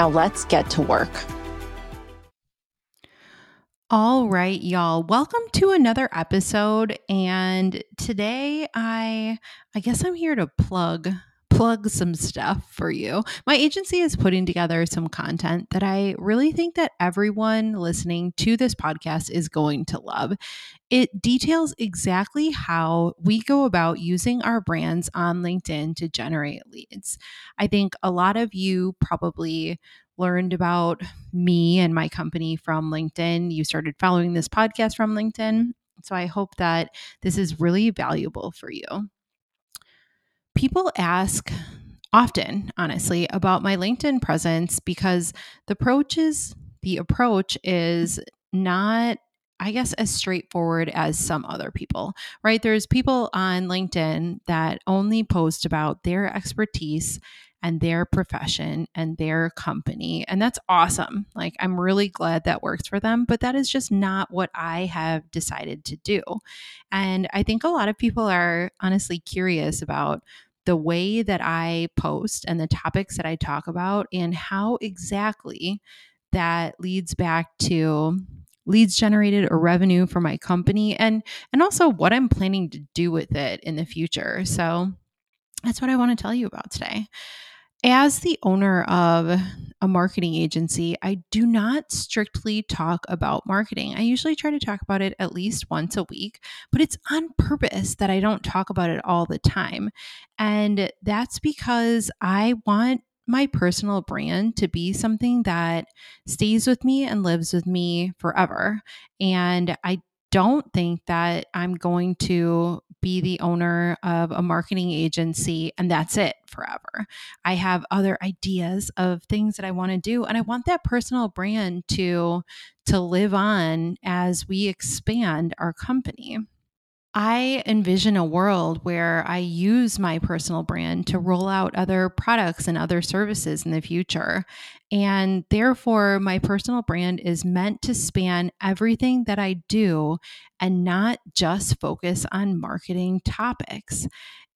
Now let's get to work. All right, y'all. Welcome to another episode and today I I guess I'm here to plug plug some stuff for you. My agency is putting together some content that I really think that everyone listening to this podcast is going to love. It details exactly how we go about using our brands on LinkedIn to generate leads. I think a lot of you probably learned about me and my company from LinkedIn. You started following this podcast from LinkedIn. So I hope that this is really valuable for you people ask often, honestly, about my LinkedIn presence because the approach is the approach is not I guess as straightforward as some other people, right? There's people on LinkedIn that only post about their expertise and their profession and their company. And that's awesome. Like, I'm really glad that works for them, but that is just not what I have decided to do. And I think a lot of people are honestly curious about the way that I post and the topics that I talk about and how exactly that leads back to leads generated or revenue for my company and and also what I'm planning to do with it in the future. So that's what I want to tell you about today. As the owner of a marketing agency, I do not strictly talk about marketing. I usually try to talk about it at least once a week, but it's on purpose that I don't talk about it all the time. And that's because I want my personal brand to be something that stays with me and lives with me forever. And I don't think that I'm going to be the owner of a marketing agency and that's it forever. I have other ideas of things that I want to do and I want that personal brand to to live on as we expand our company. I envision a world where I use my personal brand to roll out other products and other services in the future. And therefore, my personal brand is meant to span everything that I do and not just focus on marketing topics.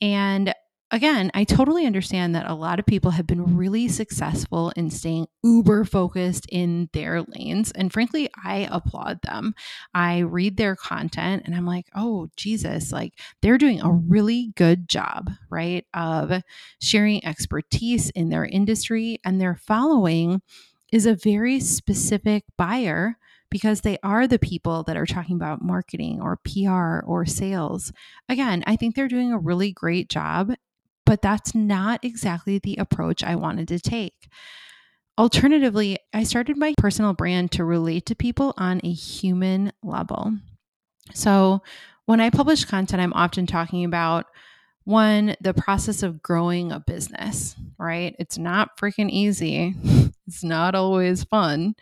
And again, I totally understand that a lot of people have been really successful in staying uber focused in their lanes. And frankly, I applaud them. I read their content and I'm like, oh, Jesus, like they're doing a really good job, right? Of sharing expertise in their industry and their following is a very specific buyer because they are the people that are talking about marketing or PR or sales. Again, I think they're doing a really great job but that's not exactly the approach I wanted to take. Alternatively, I started my personal brand to relate to people on a human level. So, when I publish content, I'm often talking about one, the process of growing a business, right? It's not freaking easy, it's not always fun.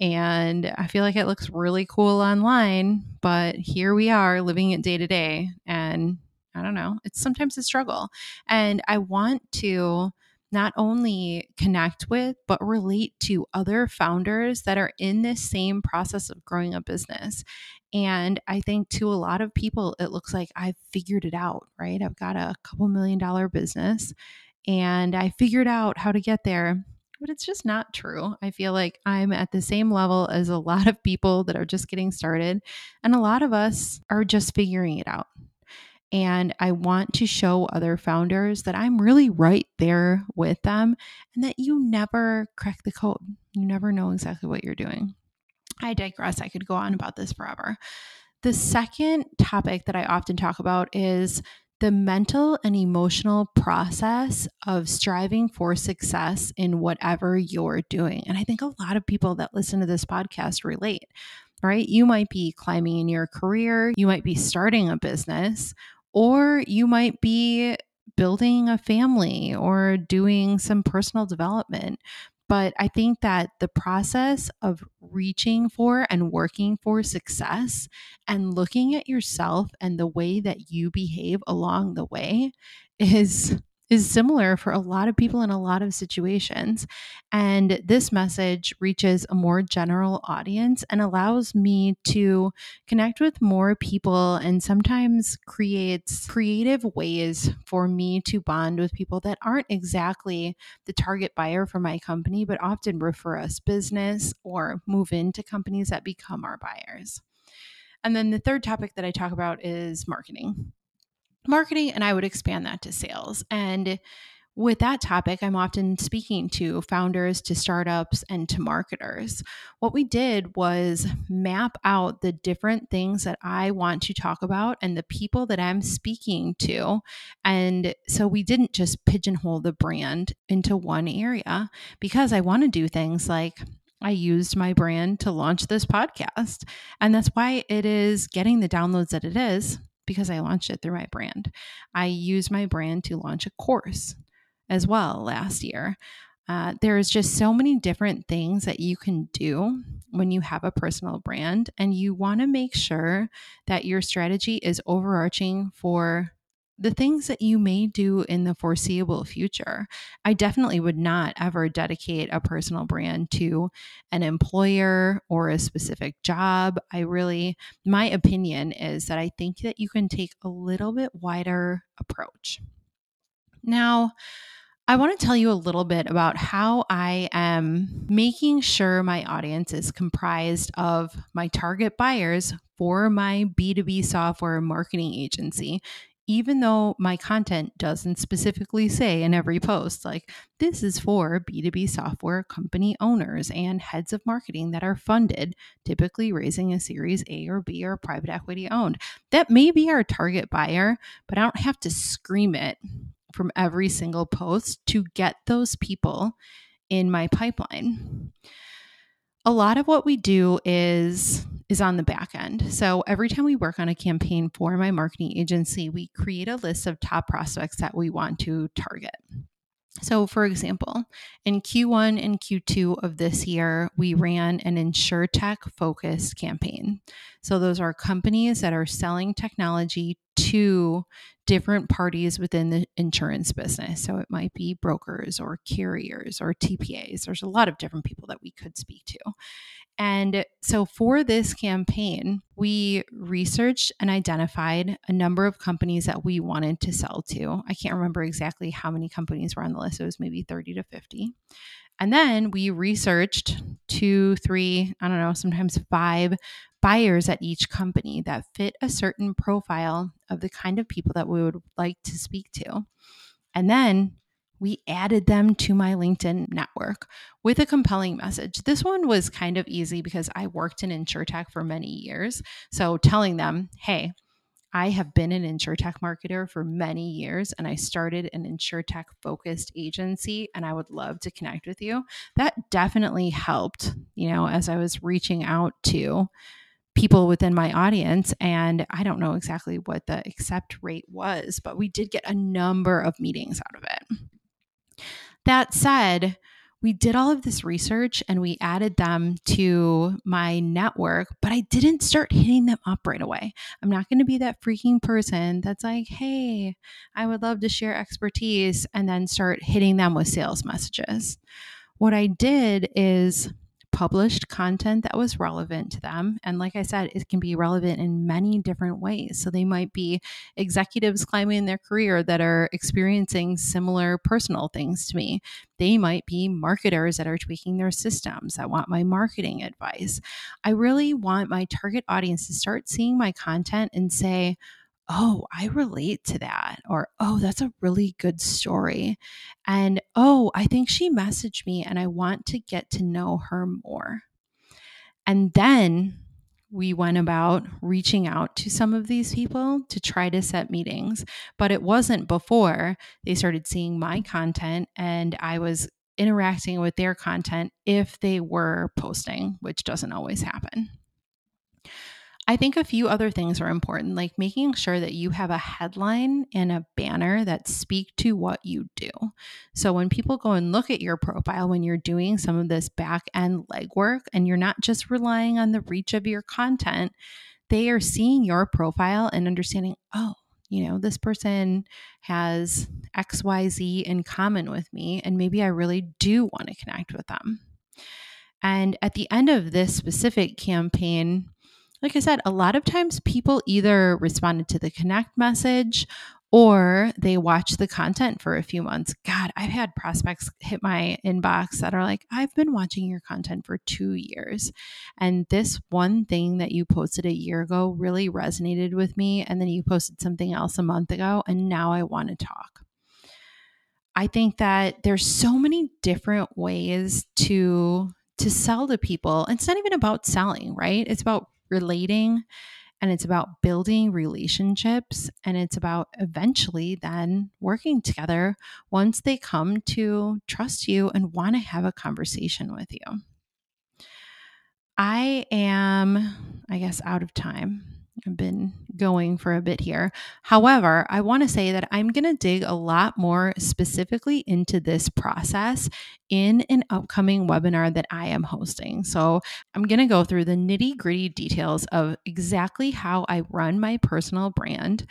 And I feel like it looks really cool online, but here we are living it day to day. And I don't know. It's sometimes a struggle. And I want to not only connect with, but relate to other founders that are in this same process of growing a business. And I think to a lot of people, it looks like I've figured it out, right? I've got a couple million dollar business and I figured out how to get there. But it's just not true. I feel like I'm at the same level as a lot of people that are just getting started. And a lot of us are just figuring it out. And I want to show other founders that I'm really right there with them and that you never crack the code. You never know exactly what you're doing. I digress. I could go on about this forever. The second topic that I often talk about is the mental and emotional process of striving for success in whatever you're doing. And I think a lot of people that listen to this podcast relate, right? You might be climbing in your career, you might be starting a business, or you might be building a family or doing some personal development. But I think that the process of reaching for and working for success and looking at yourself and the way that you behave along the way is is similar for a lot of people in a lot of situations. And this message reaches a more general audience and allows me to connect with more people and sometimes creates creative ways for me to bond with people that aren't exactly the target buyer for my company, but often refer us business or move into companies that become our buyers. And then the third topic that I talk about is marketing marketing and I would expand that to sales. And with that topic, I'm often speaking to founders, to startups, and to marketers. What we did was map out the different things that I want to talk about and the people that I'm speaking to. And so we didn't just pigeonhole the brand into one area because I want to do things like I used my brand to launch this podcast. And that's why it is getting the downloads that it is because I launched it through my brand. I used my brand to launch a course as well last year. Uh, there's just so many different things that you can do when you have a personal brand, and you want to make sure that your strategy is overarching for the things that you may do in the foreseeable future. I definitely would not ever dedicate a personal brand to an employer or a specific job. I really, my opinion is that I think that you can take a little bit wider approach. Now, I want to tell you a little bit about how I am making sure my audience is comprised of my target buyers for my B2B software marketing agency even though my content doesn't specifically say in every post, like, this is for B2B software company owners and heads of marketing that are funded, typically raising a series A or B or private equity owned. That may be our target buyer, but I don't have to scream it from every single post to get those people in my pipeline. A lot of what we do is is on the back end. So every time we work on a campaign for my marketing agency, we create a list of top prospects that we want to target. So, for example, in Q1 and Q2 of this year, we ran an InsurTech focused campaign. So, those are companies that are selling technology to different parties within the insurance business. So, it might be brokers or carriers or TPAs. There's a lot of different people that we could speak to. And so for this campaign, we researched and identified a number of companies that we wanted to sell to. I can't remember exactly how many companies were on the list, it was maybe 30 to 50. And then we researched two, three, I don't know, sometimes five buyers at each company that fit a certain profile of the kind of people that we would like to speak to. And then we added them to my LinkedIn network with a compelling message. This one was kind of easy because I worked in InsurTech for many years. So telling them, hey, I have been an InsurTech marketer for many years and I started an InsurTech focused agency and I would love to connect with you. That definitely helped, you know, as I was reaching out to people within my audience. And I don't know exactly what the accept rate was, but we did get a number of meetings out of it. That said, we did all of this research and we added them to my network, but I didn't start hitting them up right away. I'm not going to be that freaking person that's like, hey, I would love to share expertise and then start hitting them with sales messages. What I did is published content that was relevant to them. And like I said, it can be relevant in many different ways. So they might be executives climbing their career that are experiencing similar personal things to me. They might be marketers that are tweaking their systems that want my marketing advice. I really want my target audience to start seeing my content and say, oh, I relate to that. Or, oh, that's a really good story. And, oh, I think she messaged me and I want to get to know her more. And then we went about reaching out to some of these people to try to set meetings. But it wasn't before they started seeing my content and I was interacting with their content if they were posting, which doesn't always happen. I think a few other things are important, like making sure that you have a headline and a banner that speak to what you do. So when people go and look at your profile when you're doing some of this back end legwork and you're not just relying on the reach of your content, they are seeing your profile and understanding, oh, you know, this person has XYZ in common with me, and maybe I really do want to connect with them. And at the end of this specific campaign, like I said, a lot of times people either responded to the connect message or they watch the content for a few months. God, I've had prospects hit my inbox that are like, I've been watching your content for two years. And this one thing that you posted a year ago really resonated with me. And then you posted something else a month ago, and now I want to talk. I think that there's so many different ways to to sell to people. It's not even about selling, right? It's about relating and it's about building relationships and it's about eventually then working together once they come to trust you and want to have a conversation with you. I am, I guess, out of time. I've been going for a bit here. However, I want to say that I'm going to dig a lot more specifically into this process in an upcoming webinar that I am hosting. So I'm going to go through the nitty gritty details of exactly how I run my personal brand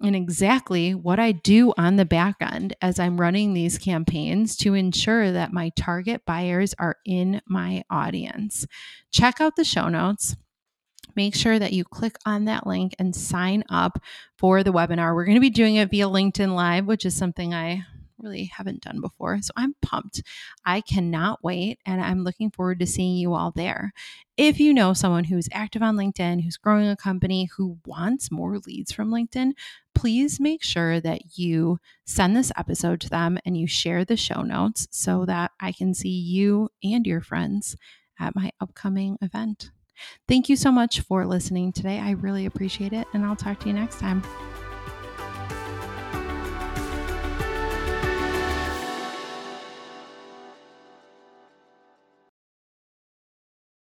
and exactly what I do on the back end as I'm running these campaigns to ensure that my target buyers are in my audience. Check out the show notes make sure that you click on that link and sign up for the webinar. We're going to be doing it via LinkedIn Live, which is something I really haven't done before. So I'm pumped. I cannot wait and I'm looking forward to seeing you all there. If you know someone who's active on LinkedIn, who's growing a company, who wants more leads from LinkedIn, please make sure that you send this episode to them and you share the show notes so that I can see you and your friends at my upcoming event. Thank you so much for listening today. I really appreciate it, and I'll talk to you next time.